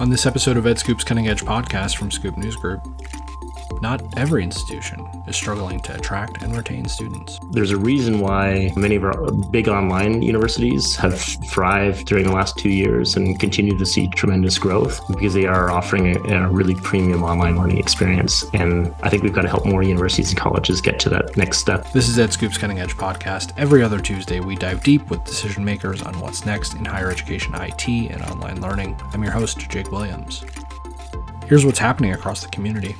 On this episode of EdScoop's Cutting Edge podcast from Scoop News Group, not every institution is struggling to attract and retain students. There's a reason why many of our big online universities have thrived during the last two years and continue to see tremendous growth because they are offering a, a really premium online learning experience. And I think we've got to help more universities and colleges get to that next step. This is EdScoop's Cutting Edge podcast. Every other Tuesday, we dive deep with decision makers on what's next in higher education IT and online learning. I'm your host, Jake Williams. Here's what's happening across the community.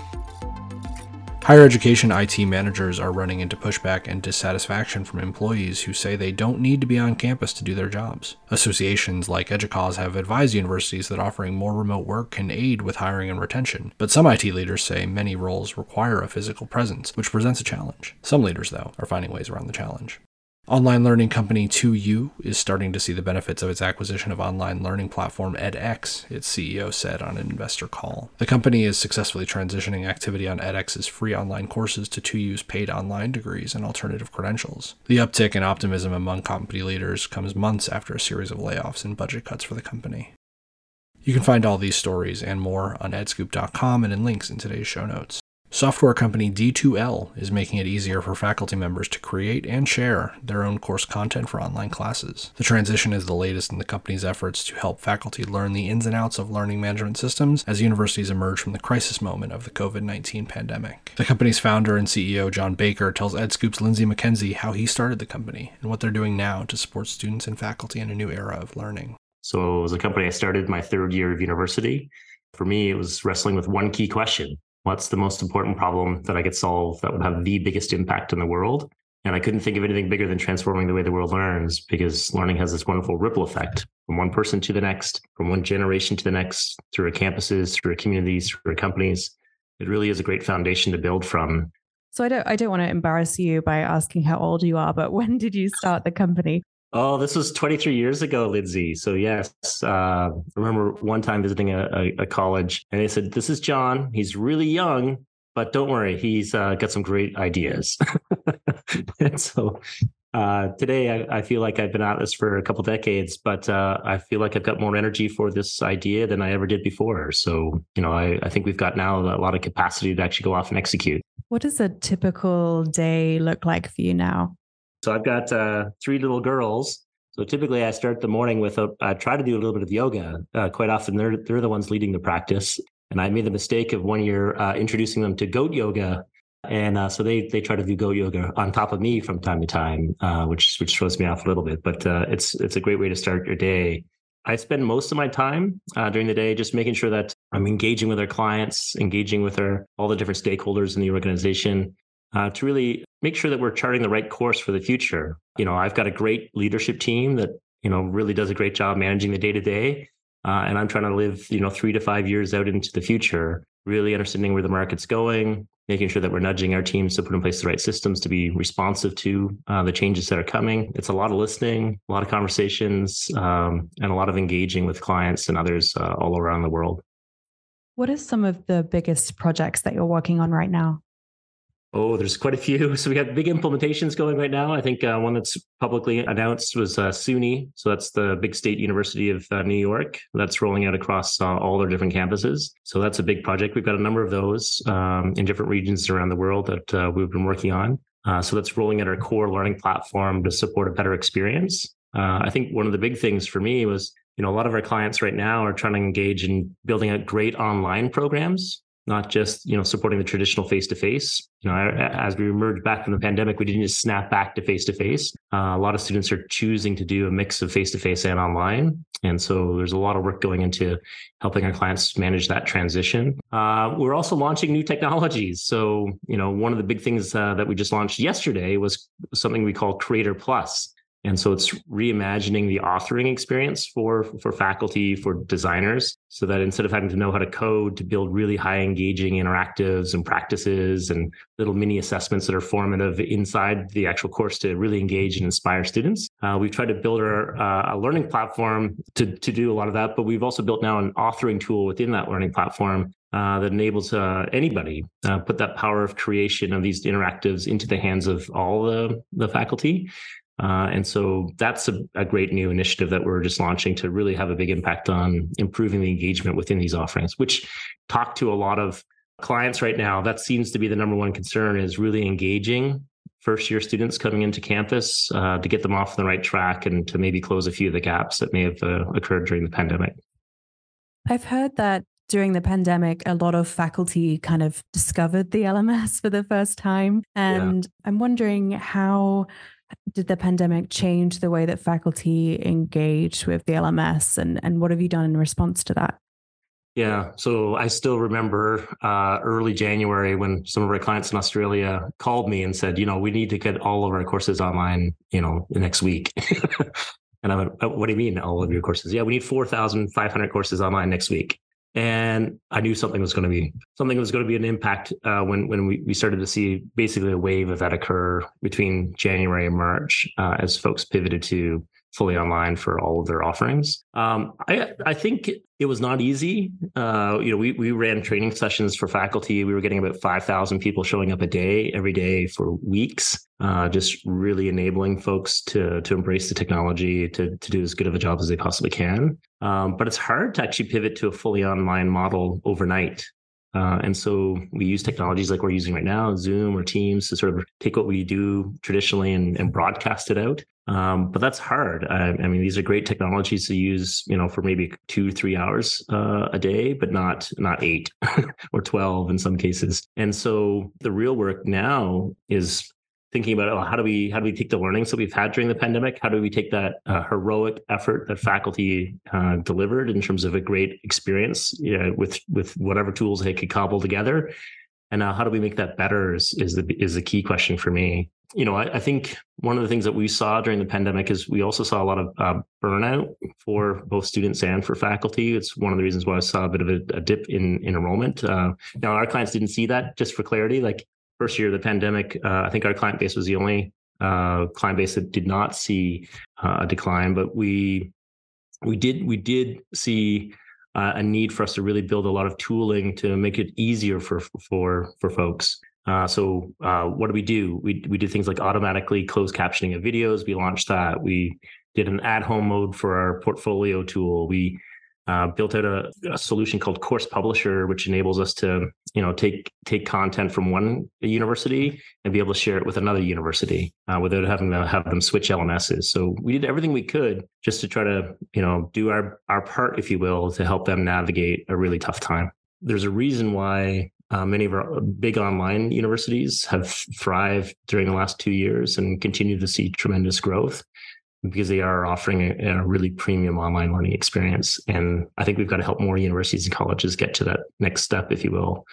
Higher education IT managers are running into pushback and dissatisfaction from employees who say they don't need to be on campus to do their jobs. Associations like EDUCAUSE have advised universities that offering more remote work can aid with hiring and retention, but some IT leaders say many roles require a physical presence, which presents a challenge. Some leaders, though, are finding ways around the challenge. Online learning company 2U is starting to see the benefits of its acquisition of online learning platform edX, its CEO said on an investor call. The company is successfully transitioning activity on edX's free online courses to 2U's paid online degrees and alternative credentials. The uptick in optimism among company leaders comes months after a series of layoffs and budget cuts for the company. You can find all these stories and more on edscoop.com and in links in today's show notes. Software company D2L is making it easier for faculty members to create and share their own course content for online classes. The transition is the latest in the company's efforts to help faculty learn the ins and outs of learning management systems as universities emerge from the crisis moment of the COVID 19 pandemic. The company's founder and CEO, John Baker, tells EdScoop's Lindsay McKenzie how he started the company and what they're doing now to support students and faculty in a new era of learning. So, it was a company I started my third year of university. For me, it was wrestling with one key question what's the most important problem that I could solve that would have the biggest impact in the world? And I couldn't think of anything bigger than transforming the way the world learns because learning has this wonderful ripple effect from one person to the next, from one generation to the next, through our campuses, through our communities, through our companies. It really is a great foundation to build from. So I don't I don't want to embarrass you by asking how old you are, but when did you start the company? Oh, this was 23 years ago, Lindsay. So yes, uh, I remember one time visiting a, a, a, college, and they said, "This is John. He's really young, but don't worry, he's uh, got some great ideas." and so uh, today, I, I, feel like I've been at this for a couple decades, but uh, I feel like I've got more energy for this idea than I ever did before. So you know, I, I think we've got now a lot of capacity to actually go off and execute. What does a typical day look like for you now? So I've got uh, three little girls. So typically, I start the morning with a. I try to do a little bit of yoga. Uh, quite often, they're they're the ones leading the practice, and I made the mistake of one year uh, introducing them to goat yoga, and uh, so they they try to do goat yoga on top of me from time to time, uh, which which throws me off a little bit. But uh, it's it's a great way to start your day. I spend most of my time during the day just making sure that I'm engaging with our clients, engaging with our all the different stakeholders in the organization, uh, to really make sure that we're charting the right course for the future. You know, I've got a great leadership team that you know really does a great job managing the day to day, and I'm trying to live you know three to five years out into the future, really understanding where the market's going, making sure that we're nudging our teams to put in place the right systems to be responsive to uh, the changes that are coming. It's a lot of listening, a lot of conversations, um, and a lot of engaging with clients and others uh, all around the world. What are some of the biggest projects that you're working on right now? Oh, there's quite a few. So we got big implementations going right now. I think uh, one that's publicly announced was uh, SUNY. So that's the big state university of uh, New York. That's rolling out across uh, all their different campuses. So that's a big project. We've got a number of those um, in different regions around the world that uh, we've been working on. Uh, so that's rolling out our core learning platform to support a better experience. I think one of the big things for me was, you know, a lot of our clients right now are trying to engage in building out great online programs not just you know supporting the traditional face to face. You know, as we emerge back from the pandemic, we didn't just snap back to face to face. A lot of students are choosing to do a mix of face to face and online, and so there's a lot of work going into helping our clients manage that transition. Uh, we're also launching new technologies. So you know, one of the big things uh, that we just launched yesterday was something we call Creator Plus. And so it's reimagining the authoring experience for, for faculty, for designers, so that instead of having to know how to code to build really high engaging interactives and practices and little mini assessments that are formative inside the actual course to really engage and inspire students, uh, we've tried to build our, uh, a learning platform to, to do a lot of that. But we've also built now an authoring tool within that learning platform uh, that enables uh, anybody uh, put that power of creation of these interactives into the hands of all the, the faculty Uh, and so that's a, a, great new initiative that we're just launching to really have a big impact on improving the engagement within these offerings, which talk to a lot of clients right now. That seems to be the number one concern is really engaging first year students coming into campus uh, to get them off the right track and to maybe close a few of the gaps that may have uh, occurred during the pandemic. I've heard that during the pandemic, a lot of faculty kind of discovered the LMS for the first time. And yeah. I'm wondering how did the pandemic change the way that faculty engage with the LMS and, and what have you done in response to that? Yeah. So I still remember uh, early January when some of our clients in Australia called me and said, you know, we need to get all of our courses online, you know, next week. and I went, oh, what do you mean all of your courses? Yeah, we need 4,500 courses online next week and I knew something was going to be something was going to be an impact uh, when when we, we started to see basically a wave of that occur between January and March uh, as folks pivoted to fully online for all of their offerings. Um, I I think it was not easy. Uh, you know, we we ran training sessions for faculty. We were getting about five thousand people showing up a day every day for weeks. Uh, just really enabling folks to to embrace the technology to to do as good of a job as they possibly can. Um, but it's hard to actually pivot to a fully online model overnight. Uh, and so we use technologies like we're using right now, Zoom or Teams, to sort of take what we do traditionally and, and broadcast it out. Um, but that's hard. I, I, mean, these are great technologies to use, you know, for maybe two, three hours uh, a day, but not not eight or twelve in some cases. And so the real work now is thinking about oh, how do we how do we take the learnings that we've had during the pandemic? How do we take that uh, heroic effort that faculty uh, delivered in terms of a great experience you know, with with whatever tools they could cobble together, and uh, how do we make that better is is the is the key question for me you know, I, I, think one of the things that we saw during the pandemic is we also saw a lot of uh, burnout for both students and for faculty. It's one of the reasons why I saw a bit of a, a dip in, in enrollment. Uh, now, our clients didn't see that, just for clarity. Like first year of the pandemic, uh, I think our client base was the only uh, client base that did not see uh, a decline, but we we did we did see uh, a need for us to really build a lot of tooling to make it easier for for for folks. Uh, so uh, what do we do? We we did things like automatically closed captioning of videos. We launched that. We did an at home mode for our portfolio tool. We uh, built out a, a, solution called Course Publisher, which enables us to you know take take content from one university and be able to share it with another university uh, without having to have them switch LMSs. So we did everything we could just to try to you know do our our part, if you will, to help them navigate a really tough time. There's a reason why uh, many of our big online universities have thrived during the last two years and continue to see tremendous growth because they are offering a, a, really premium online learning experience. And I think we've got to help more universities and colleges get to that next step, if you will,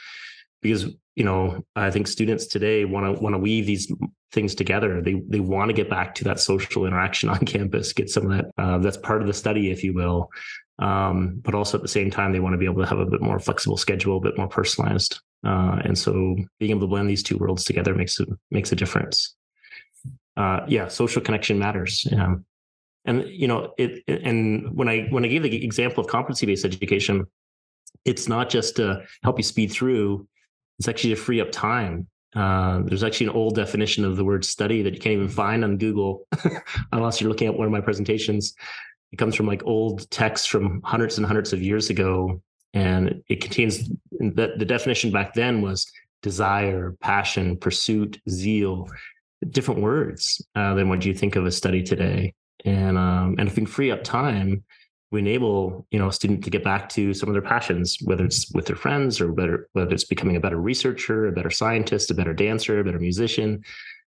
because you know I think students today want to want to weave these things together. They they want to get back to that social interaction on campus, get some of that. Uh, that's part of the study, if you will. Um, but also at the same time, they want to be able to have a bit more flexible schedule, a bit more personalized. Uh, and so being able to blend these two worlds together makes it makes a difference. Uh, yeah, social connection matters. Yeah. And you know, it and when I when I gave the example of competency based education, it's not just to help you speed through; it's actually to free up time. Uh, there's actually an old definition of the word study that you can't even find on Google unless you're looking at one of my presentations. It comes from like old texts from hundreds and hundreds of years ago and it contains that the definition back then was desire passion pursuit zeal different words uh, than what you think of a study today. And um, and if we can free up time we enable you know a student to get back to some of their passions whether it's with their friends or better whether it's becoming a better researcher a better scientist a better dancer a better musician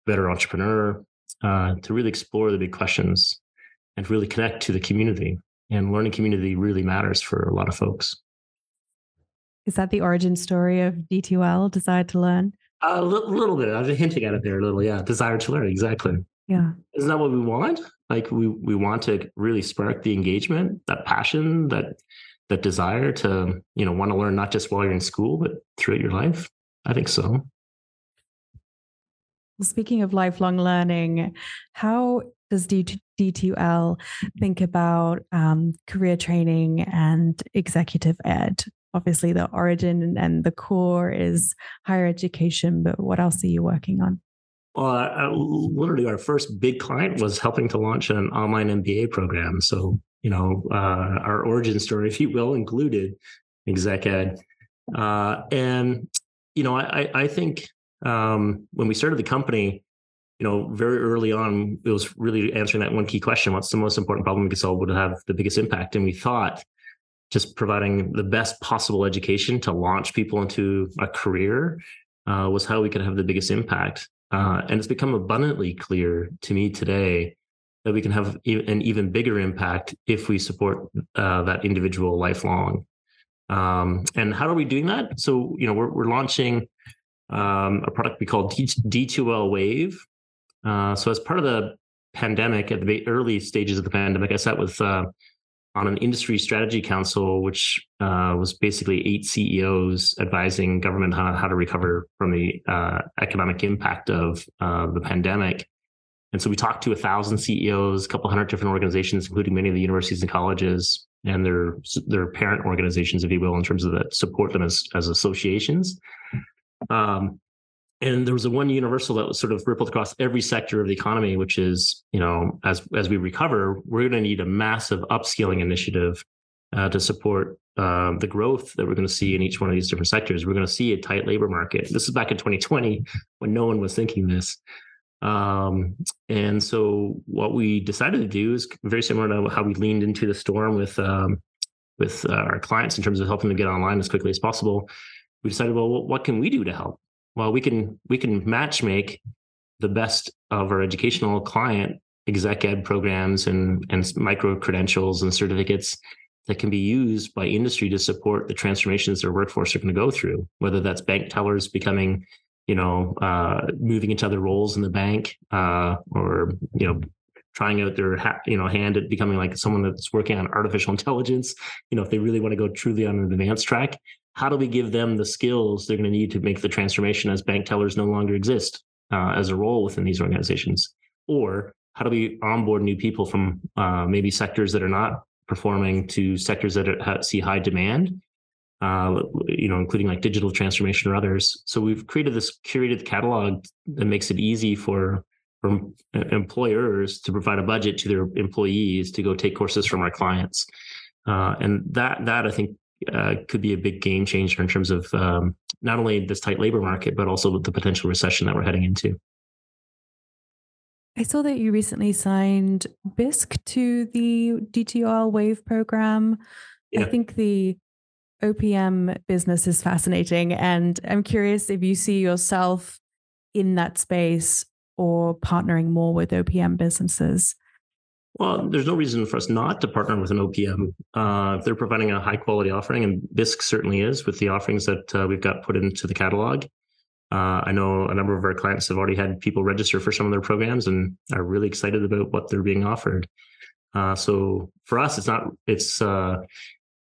a better entrepreneur uh, to really explore the big questions and really connect to the community. And learning community really matters for a lot of folks. Is that the origin story of D2L, Desire to Learn? A little, little bit. I was hinting at it there a little. Yeah, desire to learn. Exactly. Yeah. Isn't that what we want? Like we we want to really spark the engagement, that passion, that that desire to you know want to learn not just while you're in school, but throughout your life. I think so. Well, speaking of lifelong learning, how does D2L think about um, career training and executive ed? Obviously the origin and the core is higher education, but what else are you working on? Well, uh, literally, our first big client was helping to launch an online MBA program. So, you know, uh, our origin story, if you will, included exec ed. Uh, and, you know, I, I think um, when we started the company, you know, very early on, it was really answering that one key question: What's the most important problem we could solve would have the biggest impact? And we thought just providing the best possible education to launch people into a career uh, was how we could have the biggest impact. Uh, and it's become abundantly clear to me today that we can have an even bigger impact if we support uh, that individual lifelong. Um, and how are we doing that? So, you know, we're, we're launching um, a product we call D- D2L Wave. Uh, so, as part of the pandemic, at the early stages of the pandemic, I sat with uh, on an industry strategy council, which uh, was basically eight CEOs advising government on how to recover from the uh, economic impact of uh, the pandemic. And so we talked to a thousand CEOs, a couple hundred different organizations, including many of the universities and colleges and their their parent organizations, if you will, in terms of the support them as as associations. Um, and there was a one universal that was sort of rippled across every sector of the economy, which is, you know, as as we recover, we're going to need a massive upskilling initiative uh, to support uh, the growth that we're going to see in each one of these different sectors. We're going to see a tight labor market. This is back in 2020 when no one was thinking this. Um, and so what we decided to do is very similar to how we leaned into the storm with um, with uh, our clients in terms of helping them get online as quickly as possible. We decided, well, what can we do to help? Well we can we can match make the best of our educational client exec ed programs and and micro credentials and certificates that can be used by industry to support the transformations their workforce are going to go through whether that's bank tellers becoming you know uh, moving into other roles in the bank uh, or you know trying out their ha- you know hand at becoming like someone that's working on artificial intelligence you know if they really want to go truly on an advanced track how do we give them the skills they're going to need to make the transformation as bank tellers no longer exist uh, as a role within these organizations? Or how do we onboard new people from uh, maybe sectors that are not performing to sectors that are, see high demand uh, you know including like digital transformation or others? So we've created this curated catalog that makes it easy for from employers to provide a budget to their employees to go take courses from our clients. Uh, and that that i think uh, could be a big game changer in terms of um, not only this tight labor market, but also the potential recession that we're heading into. I saw that you recently signed Bisk to the D2L Wave program. Yeah. I think the OPM business is fascinating. And I'm curious if you see yourself in that space or partnering more with OPM businesses. Well, there's no reason for us not to partner with an OPM uh, if they're providing a high quality offering, and Bisk certainly is with the offerings that uh, we've got put into the catalog. Uh, I know a number of our clients have already had people register for some of their programs and are really excited about what they're being offered. Uh, so for us, it's not it's uh,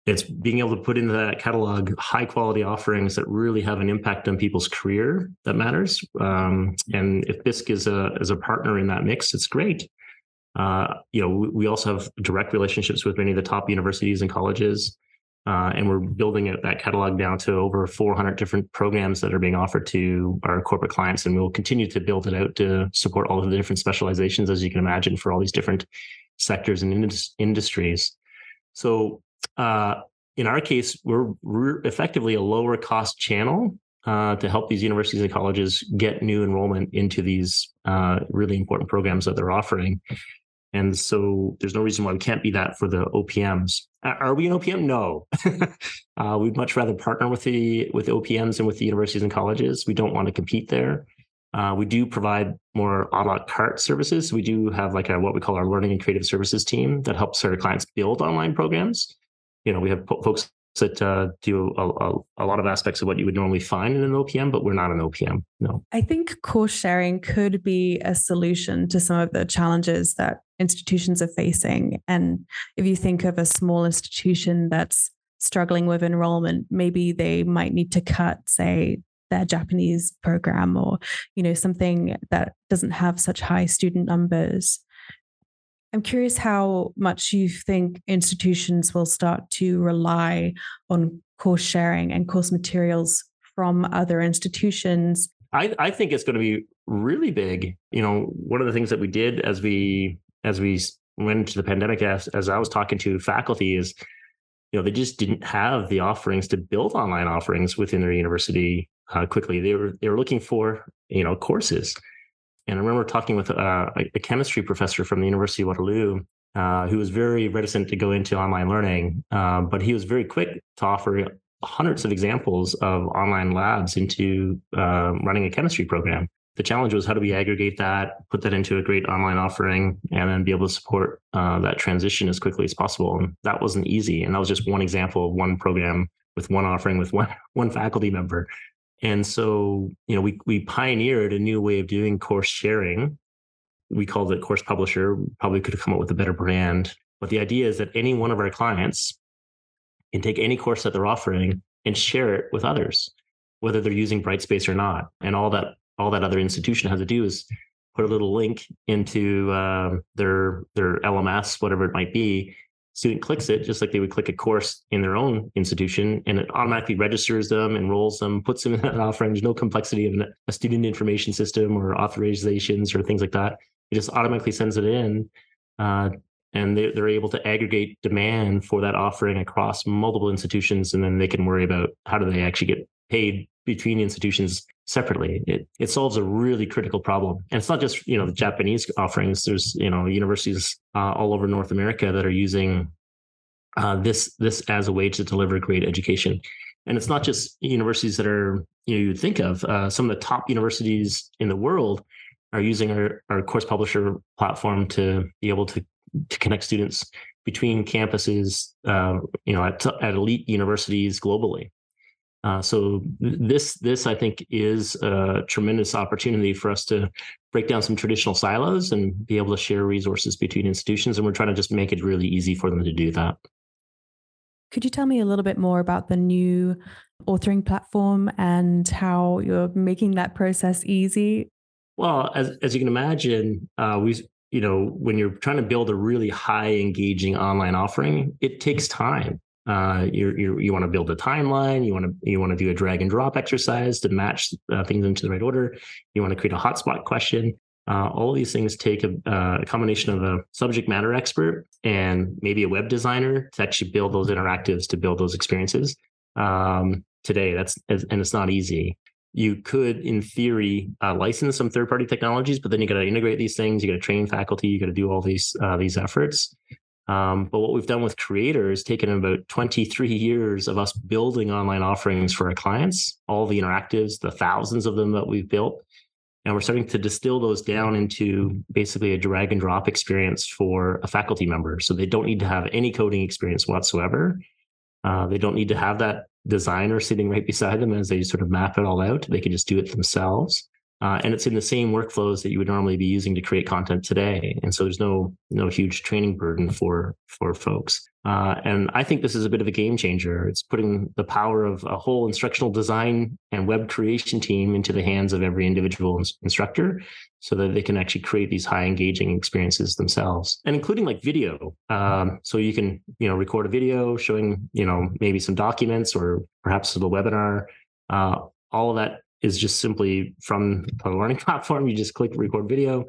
it's being able to put into that catalog high quality offerings that really have an impact on people's career that matters. Um, and if Bisk is a is a partner in that mix, it's great. Uh, you know, we, we, also have direct relationships with many of the top universities and colleges, uh, and we're building it, that catalog down to over 400 different programs that are being offered to our corporate clients, and we'll continue to build it out to support all of the different specializations, as you can imagine, for all these different sectors and indus- industries. So, uh, in our case, we're, we're effectively a lower cost channel uh, to help these universities and colleges get new enrollment into these uh, really important programs that they're offering. And so there's no reason why we can't be that for the OPMs. Are we an OPM? No. uh, we'd much rather partner with the with OPMs and with the universities and colleges. We don't want to compete there. Uh, we do provide more a la carte services. We do have like a what we call our learning and creative services team that helps our clients build online programs. You know, we have po- folks that uh, do a, a, a, lot of aspects of what you would normally find in an OPM, but we're not an OPM. No. I think course sharing could be a solution to some of the challenges that institutions are facing. And if you think of a small institution that's struggling with enrollment, maybe they might need to cut, say, their Japanese program or, you know, something that doesn't have such high student numbers. I'm curious how much you think institutions will start to rely on course sharing and course materials from other institutions. I, I think it's going to be really big. You know, one of the things that we did as we as we went into the pandemic, as, as I was talking to faculty, is you know they just didn't have the offerings to build online offerings within their university uh, quickly. They were they were looking for you know courses, and I remember talking with uh, a chemistry professor from the University of Waterloo uh, who was very reticent to go into online learning, um, but he was very quick to offer hundreds of examples of online labs into uh, running a chemistry program. The challenge was how do we aggregate that, put that into a great online offering, and then be able to support uh, that transition as quickly as possible. And that wasn't easy. And that was just one example of one program with one offering with one one faculty member. And so, you know, we we pioneered a new way of doing course sharing. We called it Course Publisher. Probably could have come up with a better brand. But the idea is that any one of our clients can take any course that they're offering and share it with others, whether they're using Brightspace or not. And all that all that other institution has to do is put a little link into uh, their their LMS, whatever it might be. Student clicks it just like they would click a course in their own institution, and it automatically registers them, enrolls them, puts them in that offering. There's no complexity of a student information system or authorizations or things like that. It just automatically sends it in uh, and they're, they're able to aggregate demand for that offering across multiple institutions and then they can worry about how do they actually get paid between institutions separately. It, it solves a really critical problem. And it's not just you know the japanese offerings. There's you know universities uh, all over north america that are using uh, this this as a way to deliver great education. And it's not just universities that are you know you'd think of uh, some of the top universities in the world are using our, our course publisher platform to be able to to connect students between campuses, uh, you know, at, at elite universities globally. Uh, so this this I think is a tremendous opportunity for us to break down some traditional silos and be able to share resources between institutions, and we're trying to just make it really easy for them to do that. Could you tell me a little bit more about the new authoring platform and how you're making that process easy? Well, as as you can imagine, uh, we you know, when you're trying to build a really high engaging online offering, it takes time. Uh, you you you want to build a timeline. You want to you want to do a drag and drop exercise to match uh, things into the right order. You want to create a hotspot question. Uh, all of these things take a, uh, a, combination of a subject matter expert and maybe a web designer to actually build those interactives to build those experiences. Um, today, that's and it's not easy you could, in theory, uh, license some third-party technologies, but then you got to integrate these things. You got to train faculty. You got to do all these uh, these efforts. Um, but what we've done with Creator is taken about 23 years of us building online offerings for our clients, all the interactives, the thousands of them that we've built. And we're starting to distill those down into basically a drag and drop experience for a faculty member. So they don't need to have any coding experience whatsoever. Uh, they don't need to have that designer sitting right beside them as they sort of map it all out. They can just do it themselves. Uh, and it's in the same workflows that you would normally be using to create content today. And so there's no no huge training burden for for folks. Uh, and I think this is a bit of a game changer. It's putting the power of a whole instructional design and web creation team into the hands of every individual ins- instructor so that they can actually create these high engaging experiences themselves and including like video. Um, so you can, you know, record a video showing, you know, maybe some documents or perhaps a webinar. Uh, all of that is just simply from the learning platform. You just click record video.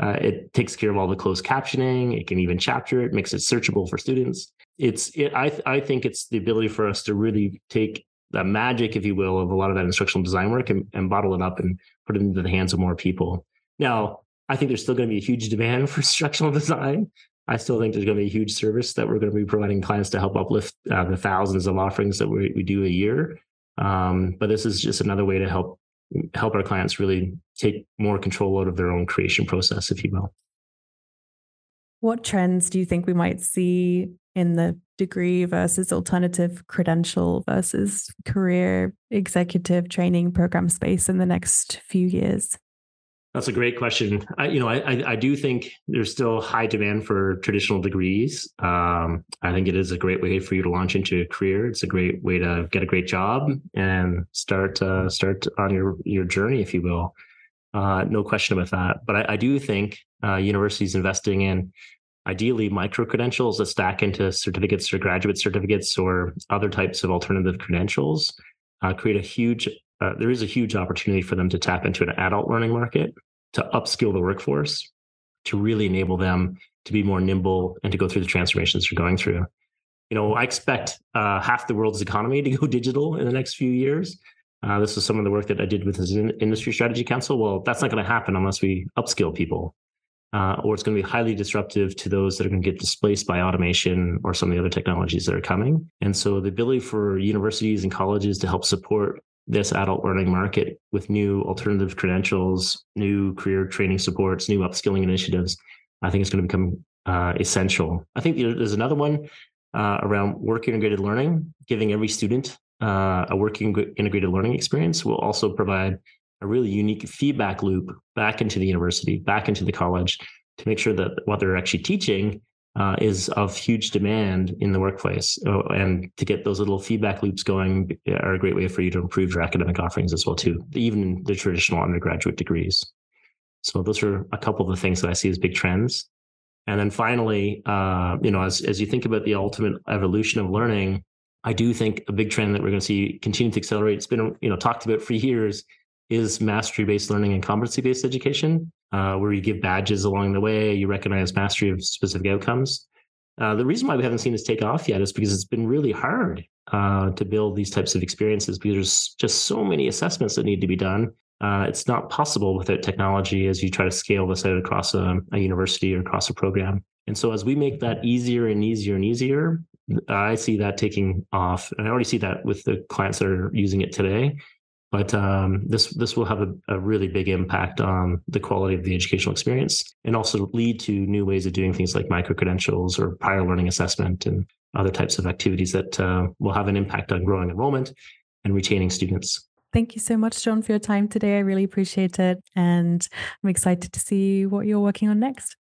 Uh, it takes care of all the closed captioning. It can even chapter it, makes it searchable for students. It's it, I I think it's the ability for us to really take the magic, if you will, of a lot of that instructional design work and, and bottle it up and put it into the hands of more people. Now, I think there's still going to be a huge demand for instructional design. I still think there's going to be a huge service that we're going to be providing clients to help uplift uh, the thousands of offerings that we, we do a year. Um, but this is just another way to help help our clients really take more control out of their own creation process, if you will. What trends do you think we might see in the degree versus alternative credential versus career executive training program space in the next few years? That's a great question. I, you know, I, I do think there's still high demand for traditional degrees. Um, I think it is a great way for you to launch into a career. It's a great way to get a great job and start uh, start on your your journey, if you will. Uh, no question about that. But I, I do think uh, universities investing in ideally micro credentials that stack into certificates or graduate certificates or other types of alternative credentials uh, create a huge uh, there is a huge opportunity for them to tap into an adult learning market, to upskill the workforce, to really enable them to be more nimble and to go through the transformations they're going through. You know, I expect uh, half the world's economy to go digital in the next few years. Uh, this is some of the work that I did with the Industry Strategy Council. Well, that's not going to happen unless we upskill people, uh, or it's going to be highly disruptive to those that are going to get displaced by automation or some of the other technologies that are coming. And so, the ability for universities and colleges to help support this adult learning market with new alternative credentials, new career training supports, new upskilling initiatives, I think it's going to become uh, essential. I think there's another one uh, around work integrated learning, giving every student uh, a working integrated learning experience will also provide a really unique feedback loop back into the university, back into the college to make sure that what they're actually teaching uh, is of huge demand in the workplace. Oh, and to get those little feedback loops going are a great way for you to improve your academic offerings as well, too, even the traditional undergraduate degrees. So those are a couple of the things that I see as big trends. And then finally, uh, you know, as, as you think about the ultimate evolution of learning, I do think a big trend that we're going to see continue to accelerate. It's been you know talked about for years is mastery based learning and competency based education, uh, where you give badges along the way, you recognize mastery of specific outcomes. Uh, the reason why we haven't seen this take off yet is because it's been really hard uh, to build these types of experiences because there's just so many assessments that need to be done. Uh, it's not possible without technology as you try to scale this out across a, a university or across a program. And so, as we make that easier and easier and easier, I see that taking off. And I already see that with the clients that are using it today. But um, this this will have a, a, really big impact on the quality of the educational experience, and also lead to new ways of doing things like micro credentials or prior learning assessment and other types of activities that uh, will have an impact on growing enrollment and retaining students. Thank you so much, John, for your time today. I really appreciate it, and I'm excited to see what you're working on next.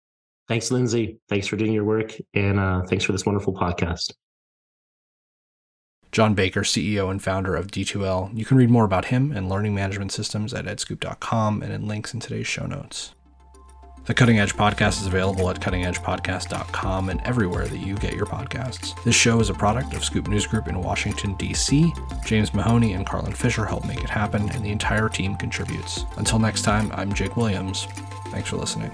Thanks, Lindsay. Thanks for doing your work. And uh, thanks for this wonderful podcast. John Baker, CEO and founder of D2L. You can read more about him and learning management systems at edscoop.com and in links in today's show notes. The Cutting Edge Podcast is available at cuttingedgepodcast.com and everywhere that you get your podcasts. This show is a product of Scoop News Group in Washington, D.C. James Mahoney and Carlin Fisher help make it happen, and the entire team contributes. Until next time, I'm Jake Williams. Thanks for listening.